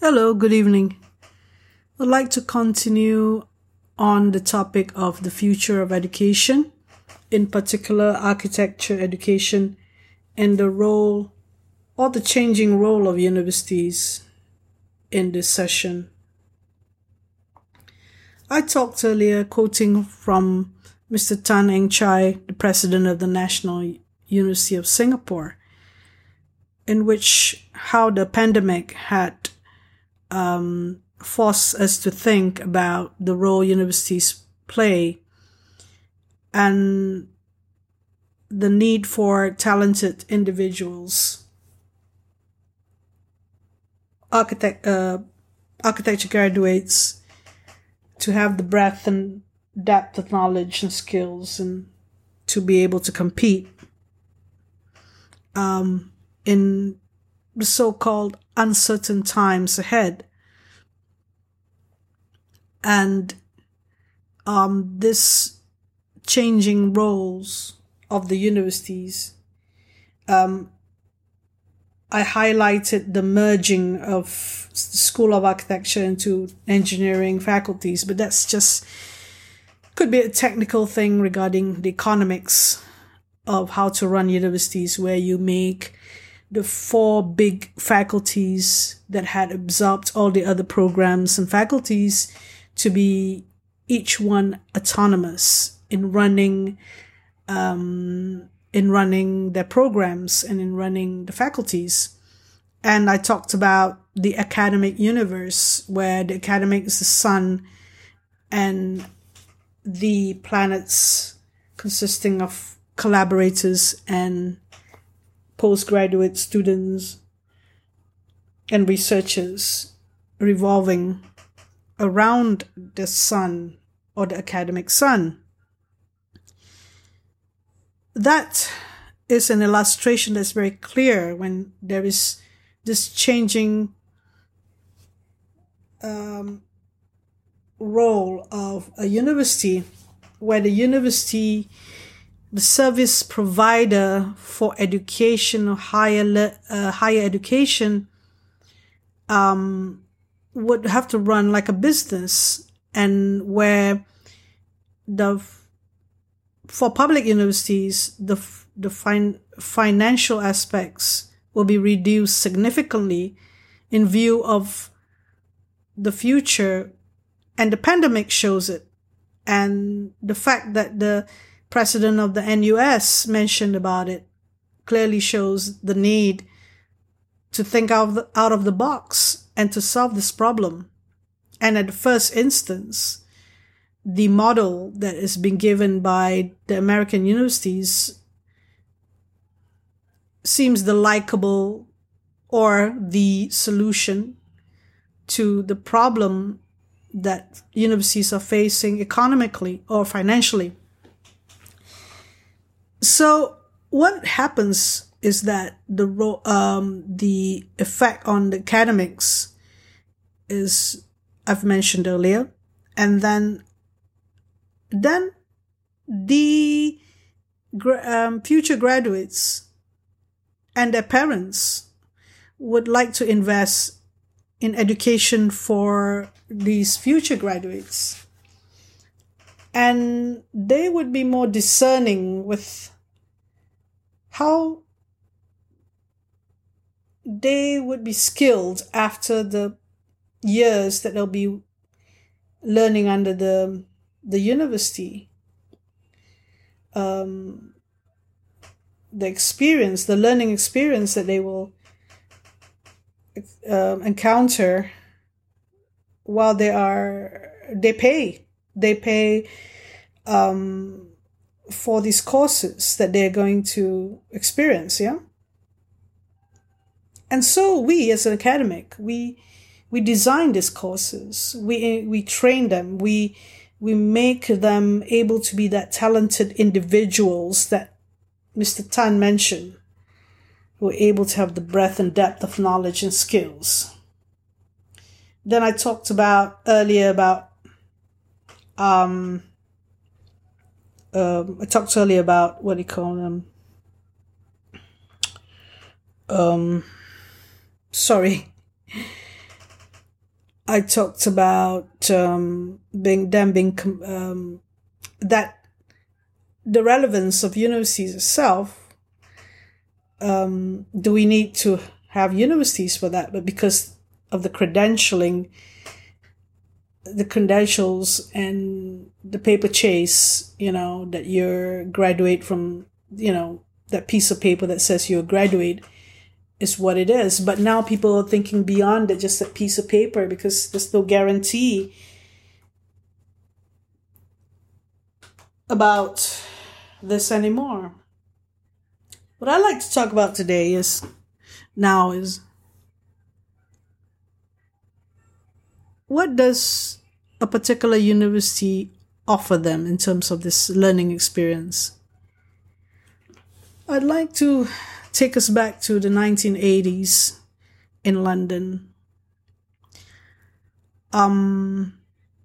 Hello, good evening. I'd like to continue on the topic of the future of education, in particular architecture education and the role or the changing role of universities in this session. I talked earlier, quoting from Mr. Tan Eng Chye, the president of the National University of Singapore, in which how the pandemic had um, forced us to think about the role universities play and the need for talented individuals, architect, uh, architecture graduates, to have the breadth and depth of knowledge and skills and to be able to compete um, in the so-called uncertain times ahead. And um, this changing roles of the universities, um, I highlighted the merging of School of Architecture into engineering faculties, but that's just could be a technical thing regarding the economics of how to run universities where you make the four big faculties that had absorbed all the other programs and faculties to be each one autonomous in running um, in running their programs and in running the faculties. And I talked about the academic universe where the academic is the sun and the planets consisting of collaborators and postgraduate students and researchers revolving around the sun or the academic sun. That is an illustration that's very clear when there is this changing um, role of a university where the university the service provider for education or higher uh, higher education um, would have to run like a business and where the for public universities the the fin- financial aspects will be reduced significantly in view of the future. And the pandemic shows it. And the fact that the president of the NUS mentioned about it clearly shows the need to think out of the, out of the box and to solve this problem. And at the first instance, the model that is being given by the American universities seems the likable or the solution to the problem that universities are facing economically or financially. So what happens is that the um, the effect on the academics is I've mentioned earlier, and then then the um, future graduates and their parents would like to invest in education for these future graduates. And they would be more discerning with how they would be skilled after the years that they'll be learning under the the university. Um, the experience the learning experience that they will um, encounter while they are they pay. They pay um, for these courses that they're going to experience, yeah? And so we as an academic, we we design these courses, we we train them, we we make them able to be that talented individuals that Mr. Tan mentioned, who are able to have the breadth and depth of knowledge and skills. Then I talked about earlier about um, um, I talked earlier about what do you call them? Um, sorry. I talked about um, being them being um, that the relevance of universities itself. Um, do we need to have universities for that? But because of the credentialing, the credentials and the paper chase, you know, that you're graduate from, you know, that piece of paper that says you're a graduate is what it is. But now people are thinking beyond it, just a piece of paper because there's no guarantee about this anymore. What I like to talk about today is now is what does a particular university offer them in terms of this learning experience? I'd like to take us back to the 1980s in London. Um,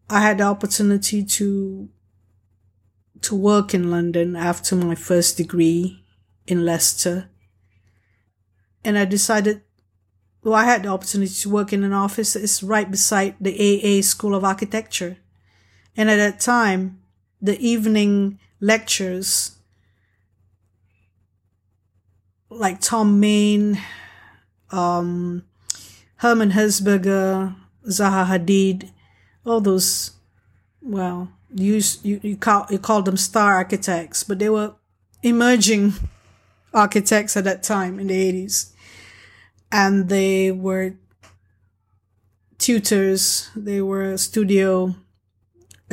I had the opportunity to to work in London after my first degree in Leicester. And I decided, well, I had the opportunity to work in an office that is right beside the AA School of Architecture. And at that time, the evening lectures, like Thom Mayne, um, Herman Hertzberger, Zaha Hadid, all those, well, you you you call you call them star architects, but they were emerging architects at that time in the eighties, and they were tutors. They were studio.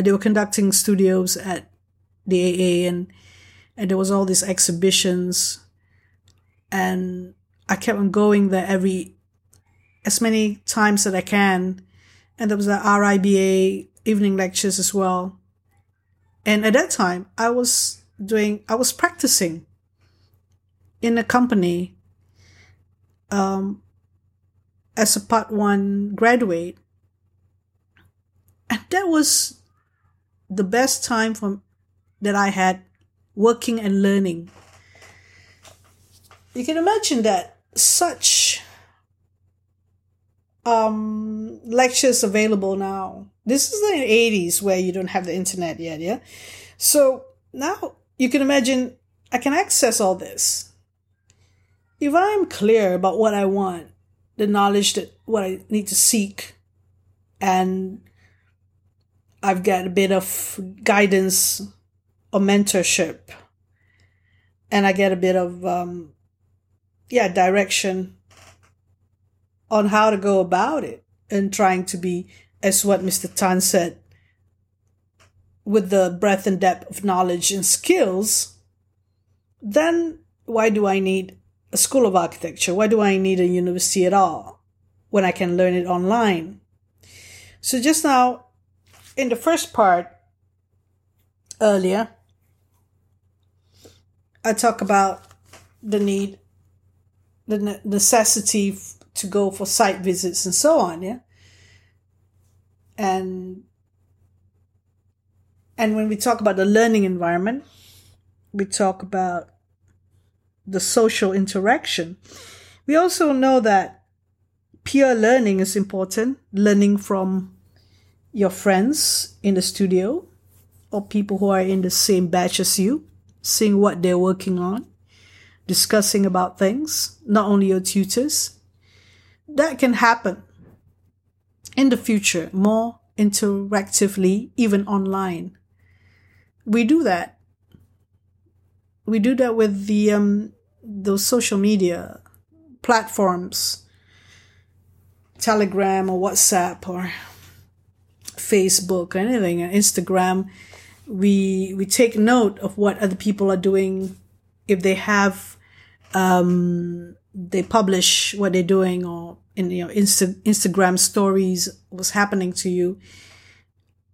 They were conducting studios at the AA, and and there was all these exhibitions, and I kept on going there every as many times that I can, and there was the RIBA evening lectures as well. And at that time, I was doing, I was practicing in a company um, as a part one graduate. And that was the best time from that I had working and learning. You can imagine that such um, lectures available now this is the 80s where you don't have the internet yet, yeah? So now you can imagine I can access all this. If I'm clear about what I want, the knowledge that what I need to seek, and I've got a bit of guidance or mentorship, and I get a bit of, um, yeah, direction on how to go about it and trying to be as what Mr. Tan said, with the breadth and depth of knowledge and skills, then why do I need a school of architecture? Why do I need a university at all when I can learn it online? So just now, in the first part earlier, I talk about the need, the necessity to go for site visits and so on. Yeah and and when we talk about the learning environment we talk about the social interaction we also know that peer learning is important learning from your friends in the studio or people who are in the same batch as you seeing what they're working on discussing about things not only your tutors that can happen in the future more interactively, even online. We do that. We do that with the um, those social media platforms, Telegram or WhatsApp or Facebook or anything, Instagram. We we take note of what other people are doing. If they have, um, they publish what they're doing or in your Insta- Instagram stories what's happening to you.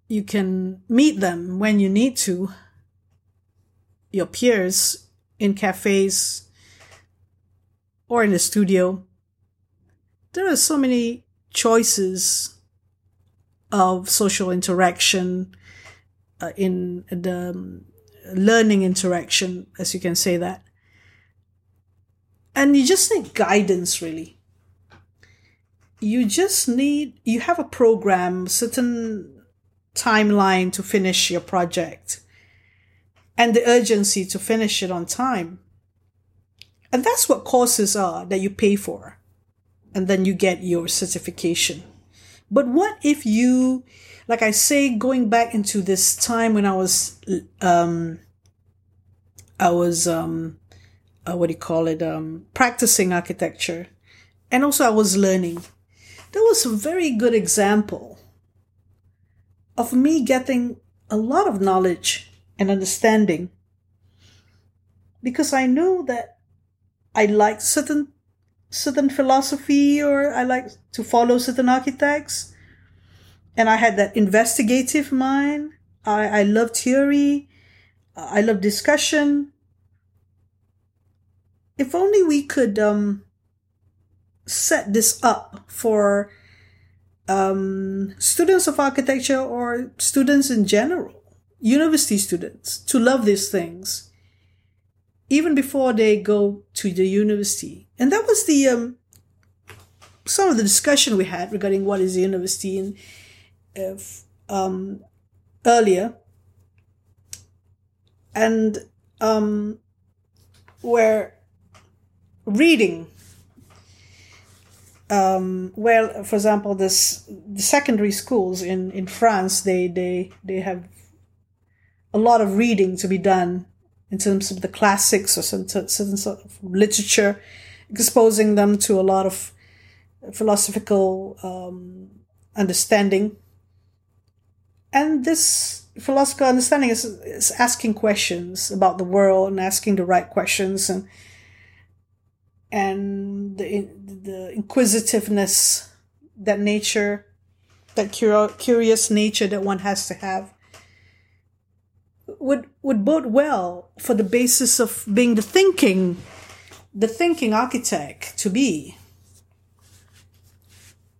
You can meet them when you need to, your peers in cafes or in the studio. There are so many choices of social interaction uh, in the um, learning interaction, as you can say that. And you just need guidance, really you just need, you have a program, certain timeline to finish your project and the urgency to finish it on time. And that's what courses are that you pay for. And then you get your certification. But what if you, like I say, going back into this time when I was, um, I was, um, uh, what do you call it, um, practicing architecture. And also I was learning. There was a very good example of me getting a lot of knowledge and understanding because I knew that I liked certain certain philosophy or I like to follow certain architects. And I had that investigative mind. I, I love theory. I love discussion. If only we could um, set this up for um, students of architecture or students in general, university students, to love these things even before they go to the university. And that was the um, some of the discussion we had regarding what is the university and uh, um, earlier, and um, where reading. Um, well, for example, this the secondary schools in, in France, they, they they have a lot of reading to be done in terms of the classics or certain sort of literature, exposing them to a lot of philosophical um, understanding. And this philosophical understanding is, is asking questions about the world and asking the right questions and and the, the inquisitiveness that nature that curious nature that one has to have would would bode well for the basis of being the thinking the thinking architect to be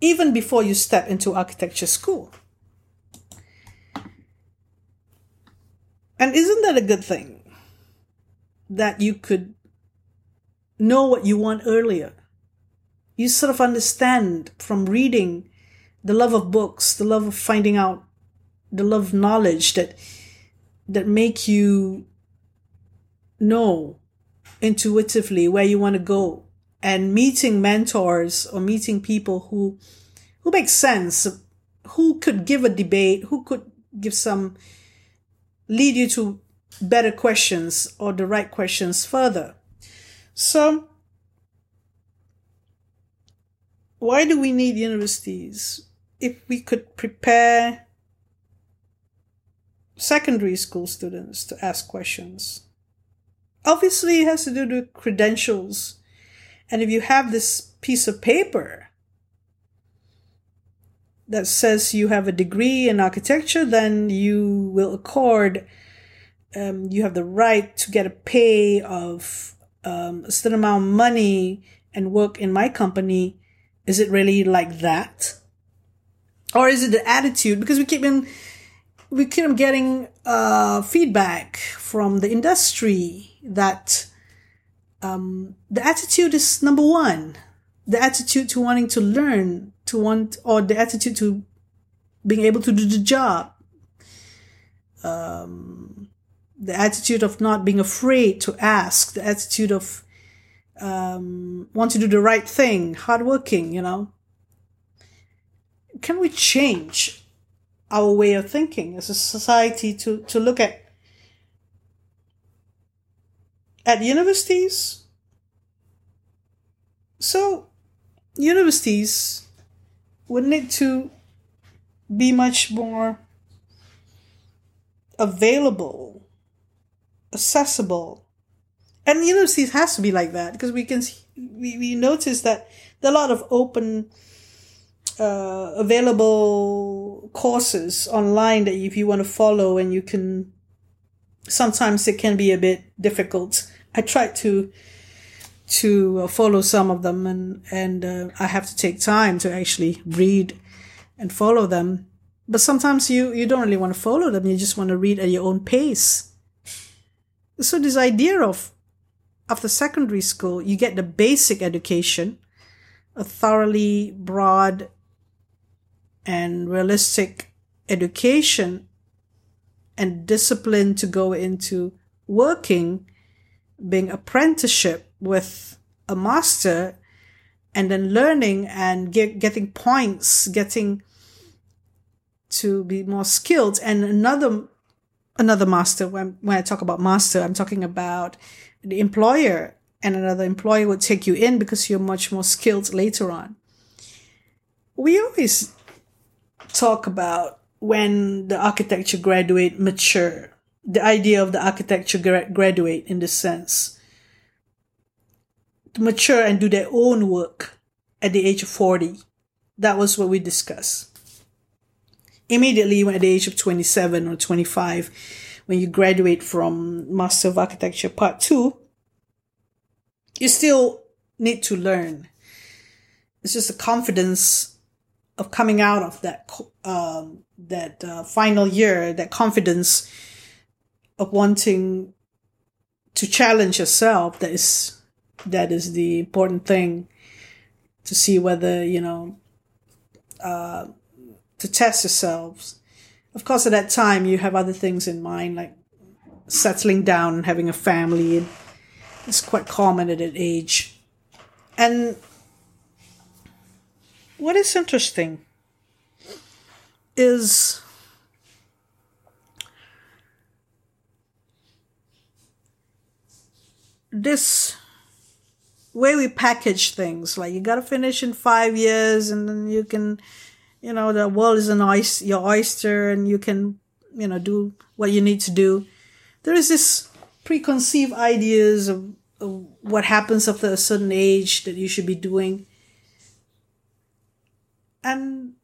even before you step into architecture school. And isn't that a good thing? That you could know what you want earlier. You sort of understand from reading the love of books the love of finding out the love of knowledge that that make you know intuitively where you want to go. And meeting mentors or meeting people who who make sense who could give a debate who could give some lead you to better questions or the right questions further. So why do we need universities? If we could prepare secondary school students to ask questions. Obviously, it has to do with credentials. And if you have this piece of paper that says you have a degree in architecture, then you will accord, um, you have the right to get a pay of um, a certain amount of money and work in my company. Is it really like that? Or is it the attitude? Because we keep in we keep getting uh, feedback from the industry that um, the attitude is number one. The attitude to wanting to learn, to want, or the attitude to being able to do the job. Um, the attitude of not being afraid to ask, the attitude of um, want to do the right thing, hardworking, you know. Can we change our way of thinking as a society to, to look at at universities. So universities would need to be much more available, accessible. And universities has to be like that because we can we, we notice that there are a lot of open uh, available courses online that if you want to follow and you can sometimes it can be a bit difficult. I tried to to uh, follow some of them and and uh, i have to take time to actually read and follow them. But sometimes you you don't really want to follow them you just want to read at your own pace. So this idea of after secondary school you get the basic education a thoroughly broad and realistic education and discipline to go into working, being apprenticeship with a master, and then learning and get, getting points, getting to be more skilled. And another another master. When when I talk about master, I'm talking about the employer, and another employer would take you in because you're much more skilled later on. We always talk about when the architecture graduate mature, the idea of the architecture gra- graduate in this sense, to mature and do their own work at the age of 40. That was what we discussed. Immediately when at the age of 27 or 25, when you graduate from Master of Architecture Part 2, you still need to learn. It's just the confidence of coming out of that um, that uh, final year, that confidence of wanting to challenge yourself. That is that is the important thing to see whether you know uh, to test yourselves. Of course, at that time you have other things in mind, like settling down and having a family. It's quite common at that age, and what is interesting is this way we package things. Like you got to finish in five years and then you can you know the world is an oyster, your oyster and you can you know do what you need to do. There is this preconceived ideas of, of what happens after a certain age that you should be doing and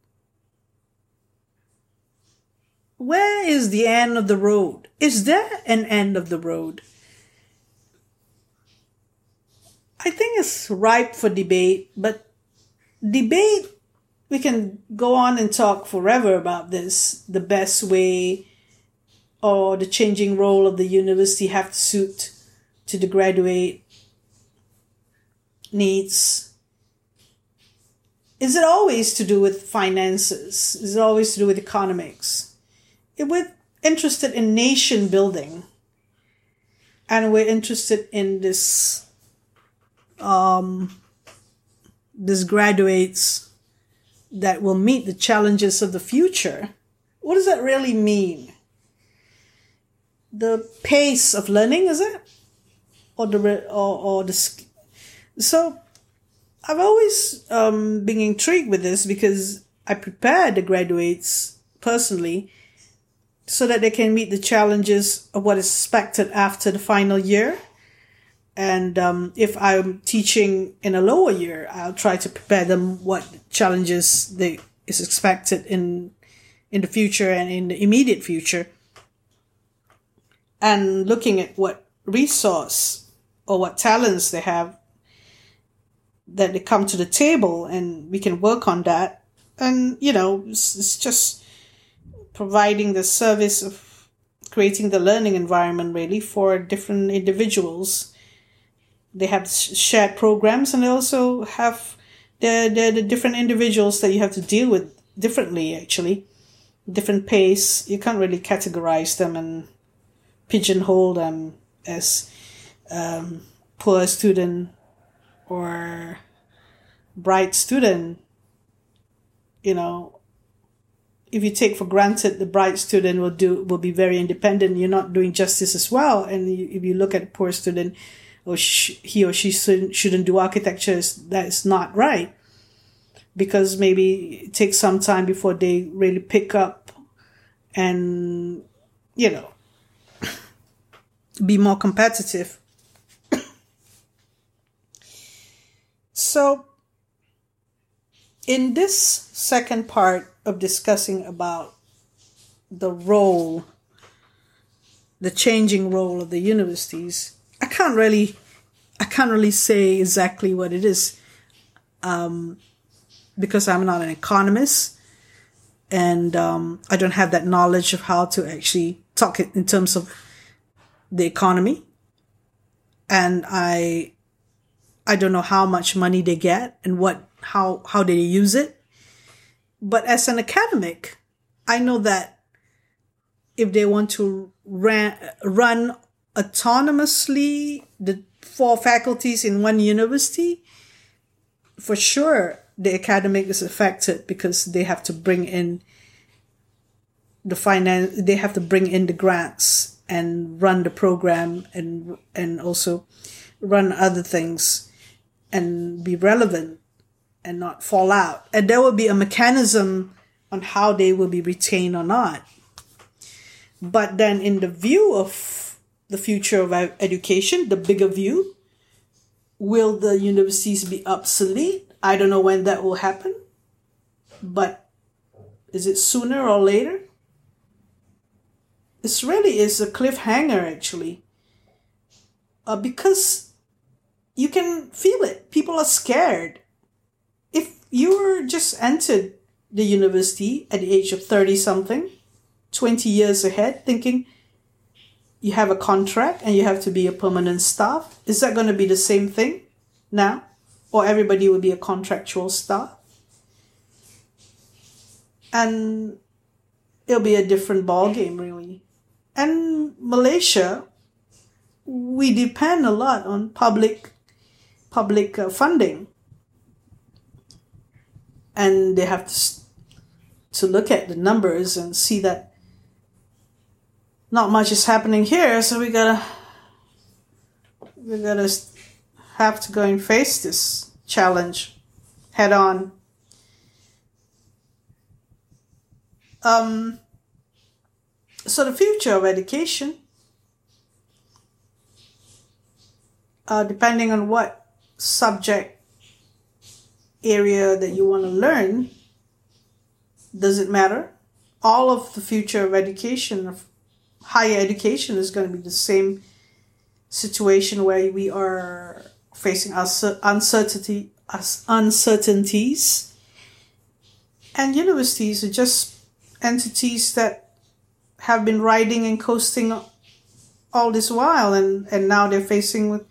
where is the end of the road? Is there an end of the road? I think it's ripe for debate, but debate, we can go on and talk forever about this. The best way or the changing role of the university have to suit to the graduate needs is it always to do with finances? Is it always to do with economics? If we're interested in nation building and we're interested in this um, this graduates that will meet the challenges of the future, what does that really mean? The pace of learning, is it? Or the or, or the so I've always um, been intrigued with this because I prepare the graduates personally so that they can meet the challenges of what is expected after the final year. And um, if I'm teaching in a lower year, I'll try to prepare them what challenges they is expected in in the future and in the immediate future. And looking at what resource or what talents they have that they come to the table and we can work on that. And, you know, it's, it's just providing the service of creating the learning environment really for different individuals. They have shared programs and they also have the, the, the different individuals that you have to deal with differently, actually. Different pace. You can't really categorize them and pigeonhole them as um, poor student or bright student, you know, if you take for granted the bright student will do will be very independent, you're not doing justice as well. And if you look at poor student, or sh- he or she shouldn't do architecture, that is not right. Because maybe it takes some time before they really pick up and you know be more competitive So, in this second part of discussing about the role, the changing role of the universities, I can't really, I can't really say exactly what it is, um, because I'm not an economist, and um, I don't have that knowledge of how to actually talk in terms of the economy, and I I don't know how much money they get and what how how they use it. But as an academic, I know that if they want to ran, run autonomously the four faculties in one university, for sure the academic is affected because they have to bring in the finance, they have to bring in the grants and run the program and and also run other things and be relevant and not fall out. And there will be a mechanism on how they will be retained or not. But then, in the view of the future of education, the bigger view, will the universities be obsolete? I don't know when that will happen, but is it sooner or later? This really is a cliffhanger, actually, uh, because you can feel it. People are scared. If you were just entered the university at the age of 30 something, 20 years ahead thinking you have a contract and you have to be a permanent staff. Is that going to be the same thing now? Or everybody will be a contractual staff? And it'll be a different ball game, really. And Malaysia, we depend a lot on public public uh, funding, and they have to to look at the numbers and see that not much is happening here, so we gotta we gotta have to go and face this challenge head on. Um, so the future of education, uh, depending on what subject area that you want to learn, does it matter? All of the future of education of higher education is going to be the same situation where we are facing us uncertainty, uncertainties, and universities are just entities that have been riding and coasting all this while, and, and now they're facing with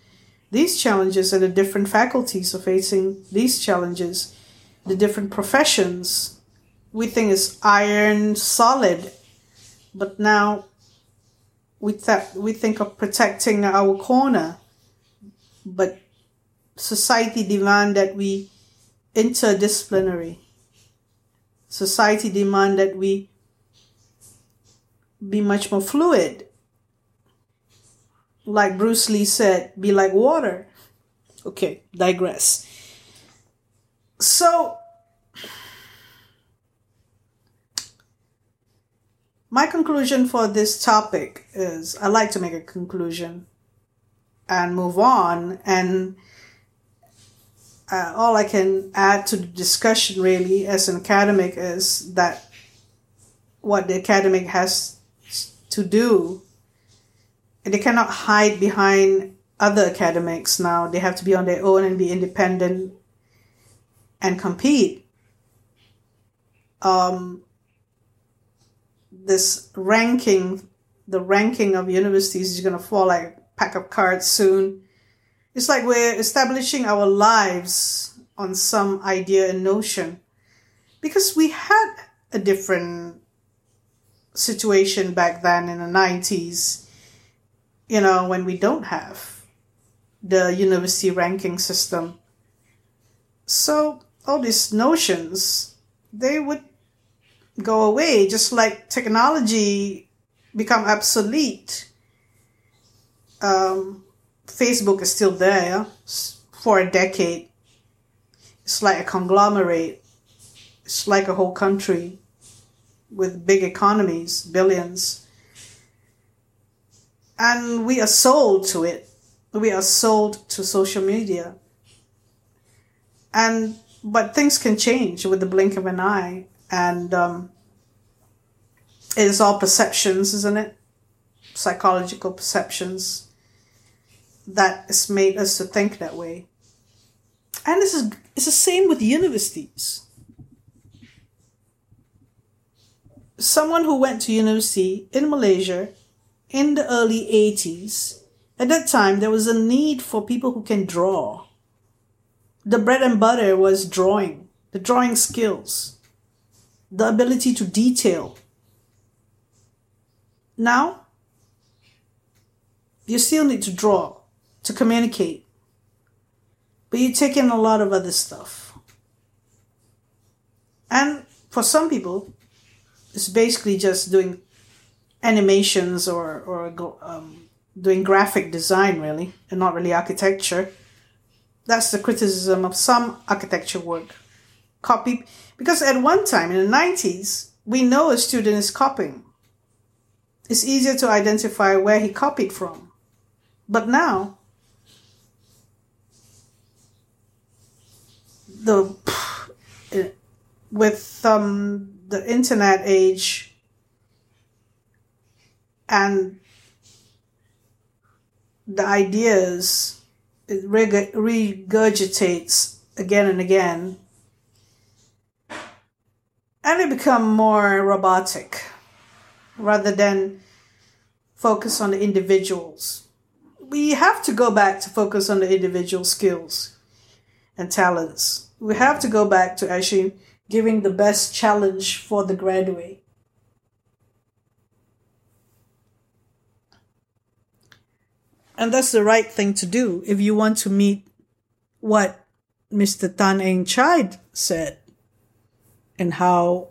these challenges, and the different faculties are facing these challenges, the different professions. We think is iron solid, but now we, th- we think of protecting our corner, but society demand that we interdisciplinary. Society demand that we be much more fluid. Like Bruce Lee said, be like water. Okay, digress. So my conclusion for this topic is I like to make a conclusion and move on. And uh, all I can add to the discussion, really, as an academic, is that what the academic has to do, they cannot hide behind other academics now. They have to be on their own and be independent and compete. Um, this ranking, the ranking of universities is going to fall like a pack of cards soon. It's like we're establishing our lives on some idea and notion because we had a different situation back then in the 90s, you know, when we don't have the university ranking system. So all these notions, they would go away, just like technology become obsolete. Um, Facebook is still there for a decade. It's like a conglomerate. It's like a whole country with big economies, billions. And we are sold to it. We are sold to social media. And but things can change with the blink of an eye and um, it is all perceptions, isn't it? Psychological perceptions that has made us to think that way. And this is it's the same with universities. Someone who went to university in Malaysia in the early 80s, at that time there was a need for people who can draw. the bread and butter was drawing, the drawing skills, the ability to detail. Now, you still need to draw, to communicate, but you take in a lot of other stuff. And for some people, it's basically just doing animations or, or um, doing graphic design, really, and not really architecture. That's the criticism of some architecture work. Copy, because at one time in the 90s, we know a student is copying. It's easier to identify where he copied from. But now, the with um, the internet age and the ideas it regurgitates again and again. And they become more robotic rather than focus on the individuals. We have to go back to focus on the individual skills and talents. We have to go back to actually giving the best challenge for the graduate And that's the right thing to do if you want to meet what Mr. Tan Eng Chye said and how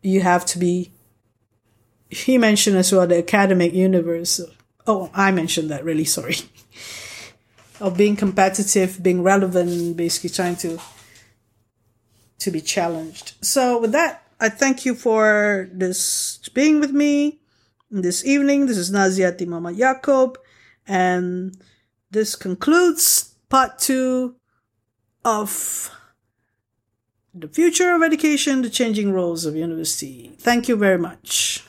you have to be. He mentioned as well the academic universe. Oh, I mentioned that really, sorry. of being competitive, being relevant, basically trying to to be challenged. So with that, I thank you for this being with me this evening. This is Nazia Mama Jacob, and this concludes part two of the future of education, the changing roles of university. Thank you very much.